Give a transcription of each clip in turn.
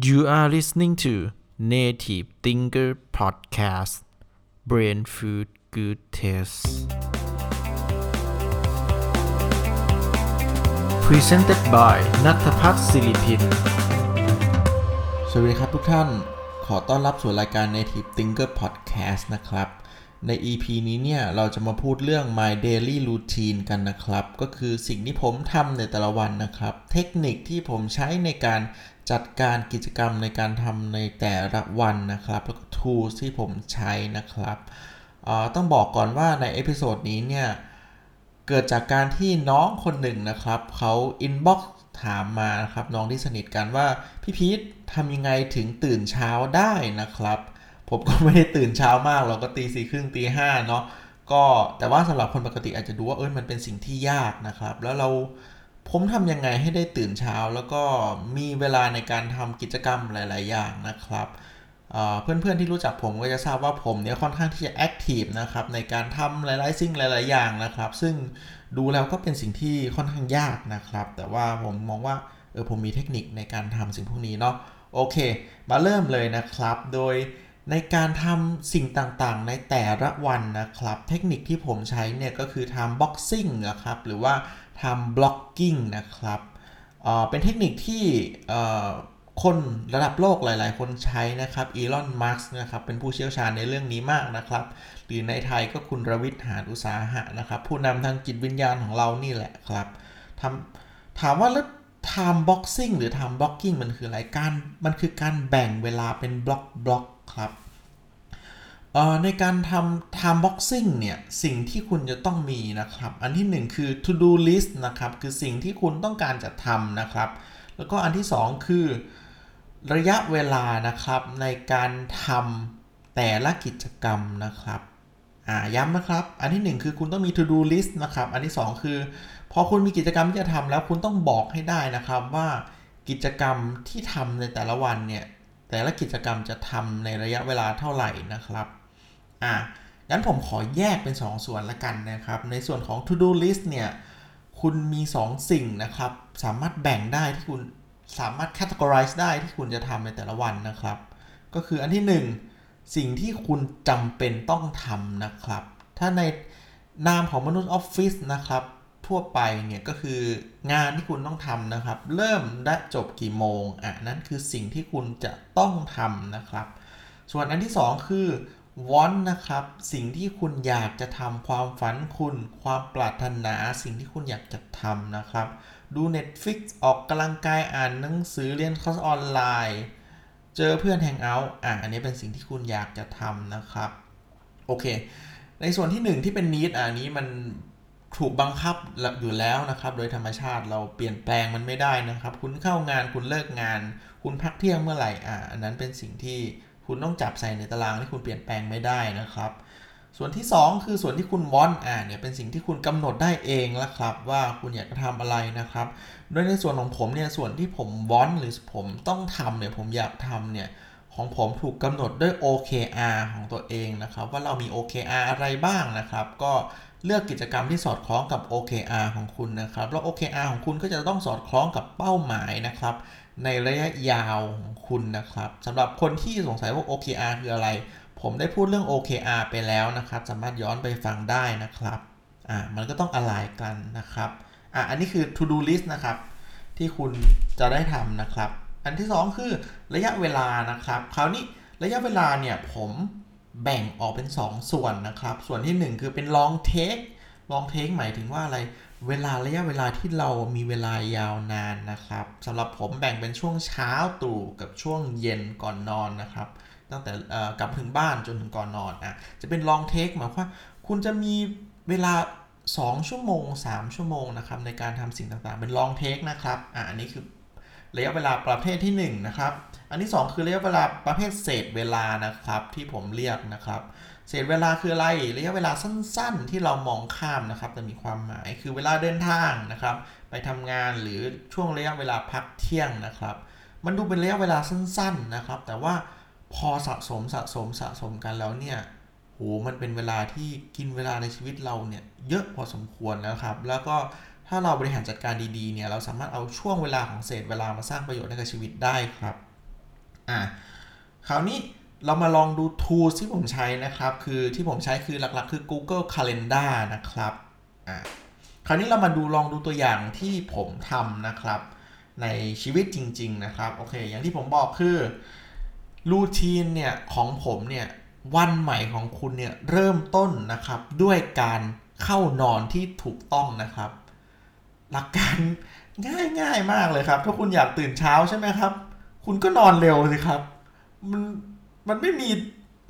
You are listening to Native Thinker Podcast Brain Food Good Taste Presented by นัทพัฒน์ศิริพิน สวัสดีครับทุกท่าน ขอต้อนรับสู่รายการ Native Thinker Podcast นะครับ ใน EP นี้เนี่ย เราจะมาพูดเรื่อง My Daily Routine กันนะครับ ก็คือสิ่งที่ผมทำในแต่ละวันนะครับ เทคนิคที่ผมใช้ในการ จัดการกิจกรรมในการทำในแต่ละวันนะครับ แล้วก็ tools ที่ผมใช้นะครับต้องบอกก่อนว่าใน episode นี้เนี่ย เกิดจากการที่น้องคนหนึ่งนะครับเขา inbox ถามมานะครับ น้องที่สนิทกันว่า พี่พีททำยังไงถึงตื่นเช้าได้นะครับ ผมก็ไม่ได้ตื่นเช้ามากเราก็ตีสี่ครึ่งตีห้าเนาะก็แต่ว่าสำหรับคนปกติอาจจะดูว่าเอ้ยมันเป็นสิ่งที่ยากนะครับ แล้วเรา ผมทำยังไงให้ได้ตื่นเช้า แล้วก็มีเวลาในการทำกิจกรรมหลาย ๆ อย่างนะครับเเพื่อนๆที่รู้จักผมก็จะทราบว่าผมเนี่ยค่อนข้างที่จะ active นะครับในการทำหลายๆสิ่งหลาย ๆ อย่างนะครับ ซึ่งดูแล้วก็เป็นสิ่งที่ค่อนข้างยากนะครับ แต่ว่าผมมองว่าเออผมมีเทคนิคในการทำสิ่งพวกนี้เนาะโอเค มาเริ่มเลยนะครับ โดยในการทำสิ่งต่างๆ ในแต่ละวันนะครับ เทคนิคที่ผมใช้เนี่ยก็คือ time boxing นะครับหรือว่า ทำบล็อกกิ้งนะครับเป็นเทคนิคที่คนระดับโลกหลาย ๆ คนใช้นะครับ อีลอนมัสก์นะครับ เป็นผู้เชี่ยวชาญในเรื่องนี้มากนะครับ หรือในไทยก็คุณรวิทย์หานอุตสาหะนะครับ ผู้นำทางจิตวิญญาณของเรานี่แหละครับทำถามว่าแล้ว time boxing หรือ time blocking มันคืออะไร การ มันคือการแบ่งเวลาเป็นบล็อกบล็อกครับ ในการทำ time boxing เนี่ย สิ่งที่คุณจะต้องมีนะครับ อันที่หนึ่งคือ to do list นะครับ คือสิ่งที่คุณต้องการจะทำนะครับ แล้วก็อันที่สองคือ ระยะเวลานะครับในการทำแต่ละกิจกรรมนะครับย้ำนะครับ อันที่หนึ่งคือคุณต้องมี to do list นะครับ อันที่สองคือ พอคุณมีกิจกรรมที่จะทำแล้วคุณต้องบอกให้ได้นะครับว่ากิจกรรมที่ทำในแต่ละวันเนี่ยแต่ละกิจกรรมจะทำในระยะเวลาเท่าไหร่นะครับ อะงั้นผมขอแยกเป็น2ส่วนละกันนะครับ ในส่วนของ to do list เนี่ย คุณมี 2 สิ่งนะครับ สามารถแบ่งได้ที่คุณสามารถ categorize ได้ที่คุณจะทำในแต่ละวันนะครับ ก็คืออันที่ 1 สิ่งที่คุณจำเป็นต้องทำนะครับ ถ้าในนามของมนุษย์ออฟฟิศนะครับ ทั่วไปเนี่ยก็คืองานที่คุณต้องทำนะครับ เริ่มและจบกี่โมงอะนั่นคือสิ่งที่คุณจะต้องทำนะครับ ส่วนอันที่ 2 คือ want นะครับ สิ่งที่คุณอยากจะทำความฝันคุณ ความปรารถนาสิ่งที่คุณอยากจะทำนะครับ ดู Netflix ออกกำลังกายอ่านหนังสือเรียนคอร์สออนไลน์ เจอเพื่อน hang out อะอันนี้เป็นสิ่งที่คุณอยากจะทำนะครับ โอเค ในส่วนที่ 1 ที่เป็น need อันนี้มันถูกบังคับอยู่แล้วนะครับ โดยธรรมชาติเราเปลี่ยนแปลงมันไม่ได้นะครับ คุณเข้างานคุณเลิกงาน คุณพักเที่ยงเมื่อไหร่อะอันนั้นเป็นสิ่งที่ คุณต้องจับใส่ในตารางที่คุณเปลี่ยนแปลงไม่ได้นะครับ ส่วนที่ 2 คือส่วนที่คุณวอนอ่าเนี่ยเป็นสิ่งที่คุณกำหนดได้เองแล้วครับ ว่าคุณอยากจะทำอะไรนะครับ โดยในส่วนของผมเนี่ยส่วนที่ผมวอนหรือผมต้องทำเนี่ยผมอยากทำเนี่ยของผมถูกกำหนดด้วย OKR ของตัวเองนะครับ ว่าเรามี OKR อะไรบ้างนะครับ ก็ เลือกกิจกรรมที่สอดคล้องกับ OKR ของคุณนะครับ แล้ว OKR ของคุณก็จะต้องสอดคล้องกับเป้าหมายนะครับ ในระยะยาวของคุณนะครับสำหรับคนที่สงสัยว่า OKR คืออะไร ผมได้พูดเรื่อง OKR ไปแล้วนะครับ สามารถย้อนไปฟังได้นะครับอ่ามันก็ต้องอะไรกันนะครับอะอันนี้คือ to do list นะครับ ที่คุณจะได้ทำนะครับ อันที่ 2 คือระยะเวลานะครับ คราวนี้ระยะเวลาเนี่ยผม แบ่งออกเป็น 2 ส่วนนะครับ ส่วนที่ 1 คือเป็น long take long take หมายถึงว่าอะไร เวลาระยะเวลาที่เรามีเวลายาวนานนะครับสำหรับผมแบ่งเป็นช่วงเช้าตรู่กับช่วงเย็นก่อนนอนนะครับ ตั้งแต่กลับถึงบ้านจนถึงก่อนนอนอะจะเป็น long take หมายความว่าคุณจะมีเวลา 2 ชั่วโมง 3 ชั่วโมงนะครับในการทำสิ่งต่างๆ เป็น long take นะครับอะอันนี้คือ ระยะเวลาประเภทที่ 1 นะครับ อันที่ 2 คือระยะเวลาประเภทเศษเวลานะครับที่ผมเรียกนะครับ เศษเวลาคืออะไรระยะเวลาสั้นๆ ที่เรามองข้ามนะครับแต่มีความหมายคือเวลาเดินทางนะครับ ไปทำงานหรือช่วงระยะเวลาพักเที่ยงนะครับ มันดูเป็นระยะเวลาสั้นๆนะครับ แต่ว่าพอสะสมสะสมสะสมกันแล้วเนี่ยโหมันเป็นเวลาที่กินเวลาในชีวิตเราเนี่ยเยอะพอสมควรแล้วครับ แล้วก็ ถ้าเราบริหารจัดการดีๆเนี่ยเราสามารถเอาช่วงเวลาของเศษเวลามาสร้างประโยชน์ให้กับชีวิตได้ครับอะคราวนี้เรามาลองดู tools ที่ผมใช้นะครับ คือที่ผมใช้คือหลักๆ คือ Google Calendar นะครับอะคราวนี้เรามาดูลองดูตัวอย่างที่ผมทำนะครับ ในชีวิตจริง ๆ นะครับโอเค อย่างที่ผมบอกคือรูทีนเนี่ยของผมเนี่ยวันใหม่ของคุณเนี่ยเริ่มต้นนะครับด้วยการเข้านอนที่ถูกต้องนะครับ หลักการง่ายง่ายมากเลยครับ ถ้าคุณอยากตื่นเช้าใช่ไหมครับ คุณก็นอนเร็วสิครับ มันมันไม่มี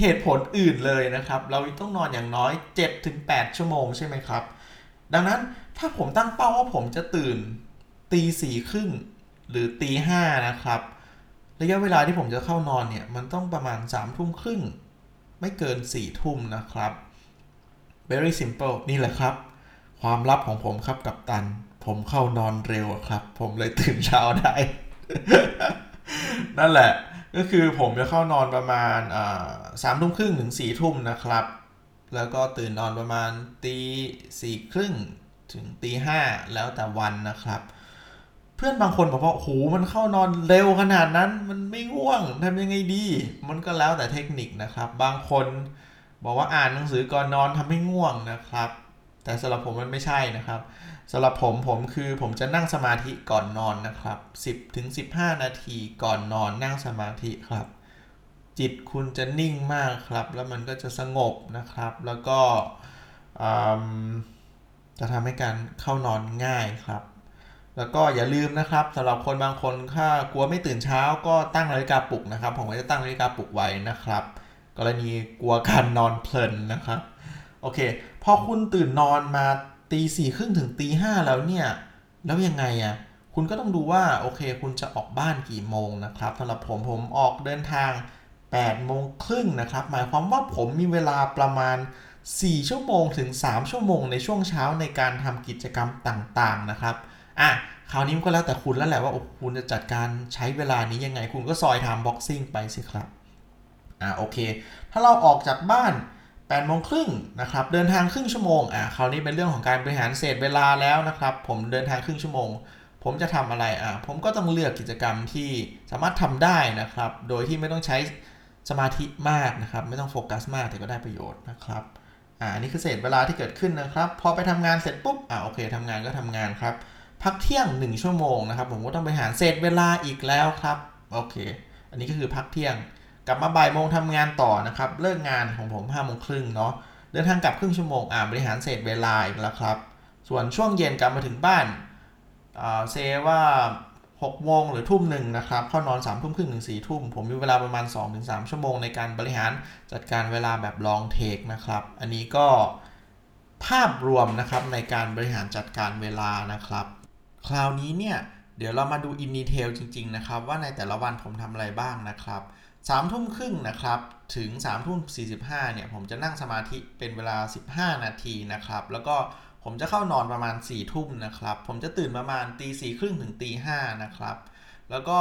เหตุผลอื่นเลยนะครับ เราต้องนอนอย่างน้อย 7-8 ชั่วโมงใช่ไหมครับ ดังนั้นถ้าผมตั้งเป้าว่าผมจะตื่นตีสี่ครึ่งหรือตีห้านะครับ ระยะเวลาที่ผมจะเข้านอนเนี่ย มันต้องประมาณ3ามทุ่มครึ่ง ไม่เกิน4ี่ทุ่มนะครับ very simple นี่แหละครับ ความลับของผมครับกับตัน ผมเข้านอนเร็วครับ ผมเลยตื่นเช้าได้ นั่นแหละ ก็คือผมจะเข้านอนประมาณสามทุ่มครึ่งถึงสี่ทุ่มนะครับ แล้วก็ตื่นนอนประมาณตีสี่ครึ่งถึงตีห้าแล้วแต่วันนะครับ เพื่อนบางคนบอกว่าโหมันเข้านอนเร็วขนาดนั้น มันไม่ง่วงทำยังไงดี มันก็แล้วแต่เทคนิคนะครับ บางคนบอกว่าอ่านหนังสือก่อนนอนทำให้ง่วงนะครับ แต่สำหรับผมมันไม่ใช่นะครับสำหรับผมผมคือผมจะนั่งสมาธิก่อนนอนนะครับ 10ถึง15 นาทีก่อนนอนนั่งสมาธิครับ จิตคุณจะนิ่งมากครับ แล้วมันก็จะสงบนะครับ แล้วก็จะทำให้การเข้านอนง่ายครับ แล้วก็อย่าลืมนะครับสำหรับคนบางคนถ้ากลัวไม่ตื่นเช้าก็ตั้งนาฬิกาปลุกนะครับ ผมก็จะตั้งนาฬิกาปลุกไว้นะครับ กรณีกลัวการนอนเพลินนะครับ โอเค พอคุณตื่นนอนมาตีสี่ครึ่งถึงตีห้าแล้วเนี่ย แล้วยังไงอะ่ะ คุณก็ต้องดูว่า โอเค คุณจะออกบ้านกี่โมงนะครับสำหรับผมผมออกเดินทาง8โมงครึ่งนะครับ หมายความว่าผมมีเวลาประมาณ 4 ชั่วโมงถึง 3 ชั่วโมงในช่วงเช้าในการทำกิจกรรมต่างๆนะครับ อะคราวนี้ก็แล้วแต่คุณแล้วแหละว่าคุณจะจัดการใช้เวลานี้ยังไง คุณก็ซอยทำบ็อกซิ่งไปสิครับ อะโอเค ถ้าเราออกจากบ้าน 8โมงครึ่งนะครับเดินทางครึ่งชั่วโมงอะคราวนี้เป็นเรื่องของการบริหารเศษเวลาแล้วนะครับ ผมเดินทางครึ่งชั่วโมง ผมจะทำอะไรอะผมก็ต้องเลือกกิจกรรมที่สามารถทำได้นะครับ โดยที่ไม่ต้องใช้สมาธิมากนะครับ ไม่ต้องโฟกัสมากแต่ก็ได้ประโยชน์นะครับอ่านี่คือเศษเวลาที่เกิดขึ้นนะครับ พอไปทำงานเสร็จปุ๊บอ่าโอเคทำงานก็ทำงานครับ พักเที่ยง 1 ชั่วโมงนะครับ ผมก็ต้องไปหารเศษเวลาอีกแล้วครับโอเค อันนี้ก็คือพักเที่ยง กลับมาบ่ายโมงทำงานต่อนะครับ เลิกงานของผมห้าโมงครึ่งเนาะ เดินทางกลับครึ่งชั่วโมง อ่าบริหารเศษเวลาอีกแล้วครับ ส่วนช่วงเย็นกลับมาถึงบ้านอ่าเซว่า6โมงหรือทุ่มหนึ่งนะครับเข้านอน3ามทุ่มครึ่งถึงสี่ทุ่ม ผมมีเวลาประมาณ 2-3 ชั่วโมงในการบริหารจัดการเวลาแบบลองเทคนะครับ อันนี้ก็ภาพรวมนะครับในการบริหารจัดการเวลานะครับ คราวนี้เนี่ย เดี๋ยวเรามาดูอินดีเทลจริง ๆ นะครับ ว่าในแต่ละวันผมทำอะไรบ้างนะครับ สามทุ่มครึ่งนะครับ ถึง3ามทุ่มสีเนี่ย ผมจะนั่งสมาธิเป็นเวลา 15 นาทีนะครับ แล้วก็ผมจะเข้านอนประมาณ4ี่ทุ่มนะครับ ผมจะตื่นประมาณตีสี่ครึ่งถึงตีห้านะครับ แล้วก็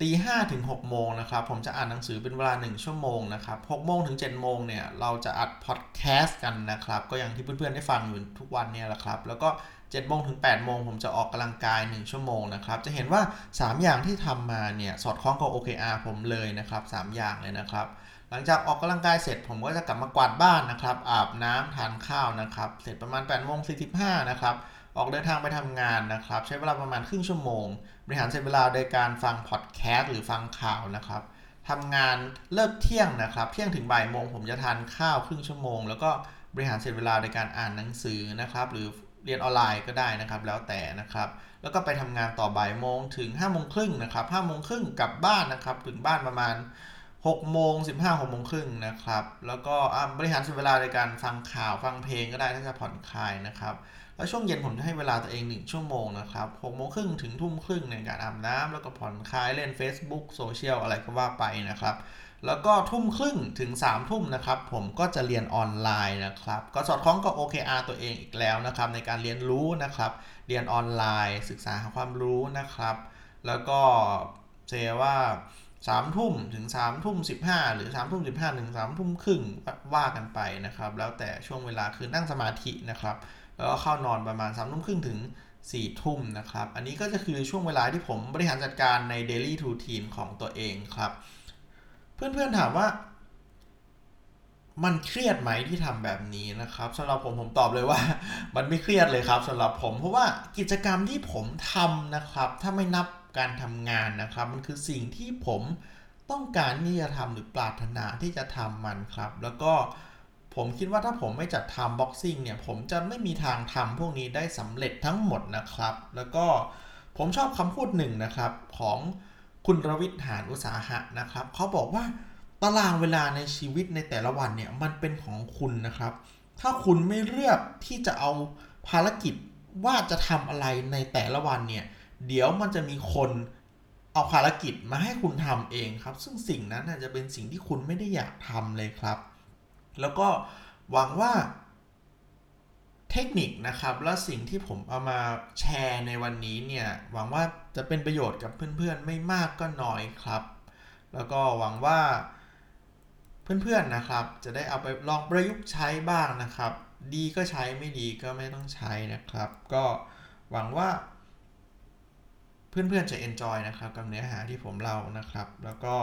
ตีห้าถึง6โมงนะครับ ผมจะอ่านหนังสือเป็นเวลา 1 ชั่วโมงนะครับ6โมงถึง7โมงเนี่ย เราจะอัดพอดแคสต์กันนะครับ ก็อย่างที่เพื่อนๆได้ฟังอยู่ทุกวันเนี่ยแหละครับ แล้วก็7 โมงถึง8โมงผมจะออกกำลังกาย 1 ชั่วโมงนะครับ จะเห็นว่า 3 อย่างที่ทำมาเนี่ยสอดคล้องกับ OKR ผมเลยนะครับ 3 อย่างเลยนะครับ หลังจากออกกำลังกายเสร็จผมก็จะกลับมากวาดบ้านนะครับ อาบน้ำทานข้าวนะครับ เสร็จประมาณ8โมง45นะครับ ออกเดินทางไปทำงานนะครับ ใช้เวลาประมาณครึ่งชั่วโมง บริหารเสร็จเวลาโดยการฟังพอดแคสต์หรือฟังข่าวนะครับทำงานเลิกเที่ยงนะครับ เที่ยงถึงบ่ายโมงผมจะทานข้าวครึ่งชั่วโมง แล้วก็บริหารเสร็จเวลาโดยการอ่านหนังสือนะครับ หรือ เรียนออนไลน์ก็ได้นะครับ แล้วแต่นะครับ แล้วก็ไปทำงานต่อบ่ายโมงถึง5้าโมงครึ่งนะครับห้าโมงครึ่งกลับบ้านนะครับ ถึงบ้านประมาณ6โมงสิบห้าหกโมงครึ่งนะครับ แล้วก็บริหารเวลาในการฟังข่าวฟังเพลงก็ได้ถ้าจะผ่อนคลายนะครับ แล้วช่วงเย็นผมจะให้เวลาตัวเอง 1 ชั่วโมงนะครับหกโมงครึ่งถึงทุ่มครึ่งในการอาบน้ำแล้วก็ผ่อนคลายเล่น Facebook โซเชียลอะไรก็ว่าไปนะครับ แล้วก็ทุ่มครึ่งถึง3ามทุ่มนะครับ ผมก็จะเรียนออนไลน์นะครับ ก็สอดคล้องกับ OKR ตัวเองอีกแล้วนะครับ ในการเรียนรู้นะครับ เรียนออนไลน์ ศึกษาหาความรู้นะครับ แล้วก็เจว่าสามทุ่มถึงสามทุ่มสิบห้าหรือสามทุ่มสิบห้าถึงสามทุ่มครึ่งว่ากันไปนะครับ แล้วแต่ช่วงเวลาคือนั่งสมาธินะครับ แล้วก็เข้านอนประมาณสามทุ่มครึ่งถึง4ทุ่มนะครับ อันนี้ก็จะคือช่วงเวลาที่ผมบริหารจัดการใน Daily Routine ของตัวเองครับ เพื่อนๆถามว่ามันเครียดไหมที่ทำแบบนี้นะครับสำหรับผมผมตอบเลยว่า มันไม่เครียดเลยครับสำหรับผมเพราะว่ากิจกรรมที่ผมทำนะครับ ถ้าไม่นับการทำงานนะครับ มันคือสิ่งที่ผมต้องการที่จะทำหรือปรารถนาที่จะทำมันครับ แล้วก็ ผมคิดว่าถ้าผมไม่จัดทำบ็อกซิ่งเนี่ยผมจะไม่มีทางทำพวกนี้ได้สำเร็จทั้งหมดนะครับ แล้วก็ผมชอบคำพูดหนึ่งนะครับของคุณรวิทย์หานอุตสาหะนะครับเขาบอกว่าตารางเวลาในชีวิตในแต่ละวันเนี่ยมันเป็นของคุณนะครับ ถ้าคุณไม่เลือกที่จะเอาภารกิจว่าจะทำอะไรในแต่ละวันเนี่ยเดี๋ยวมันจะมีคนเอาภารกิจมาให้คุณทำเองครับ ซึ่งสิ่งนั้นจะเป็นสิ่งที่คุณไม่ได้อยากทำเลยครับ แล้วก็หวังว่าเทคนิคนะครับ และสิ่งที่ผมเอามาแชร์ในวันนี้เนี่ย หวังว่าจะเป็นประโยชน์กับเพื่อนๆ ไม่มากก็น้อยครับ แล้วก็หวังว่าเพื่อนๆนะครับ จะได้เอาไปลองประยุกต์ใช้บ้างนะครับ ดีก็ใช้ไม่ดีก็ไม่ต้องใช้นะครับ ก็หวังว่า เพื่อนๆจะ enjoy นะครับกับเนื้อหาที่ผมเล่านะครับ แล้วก็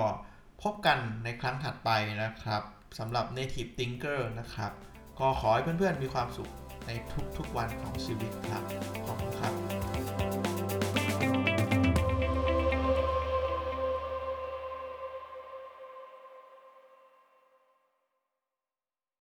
พบกันในครั้งถัดไปนะครับ สำหรับ native thinker นะครับ ก็ขอให้เพื่อนๆมีความสุขในทุกๆวันของชีวิตครับ ขอบคุณครับ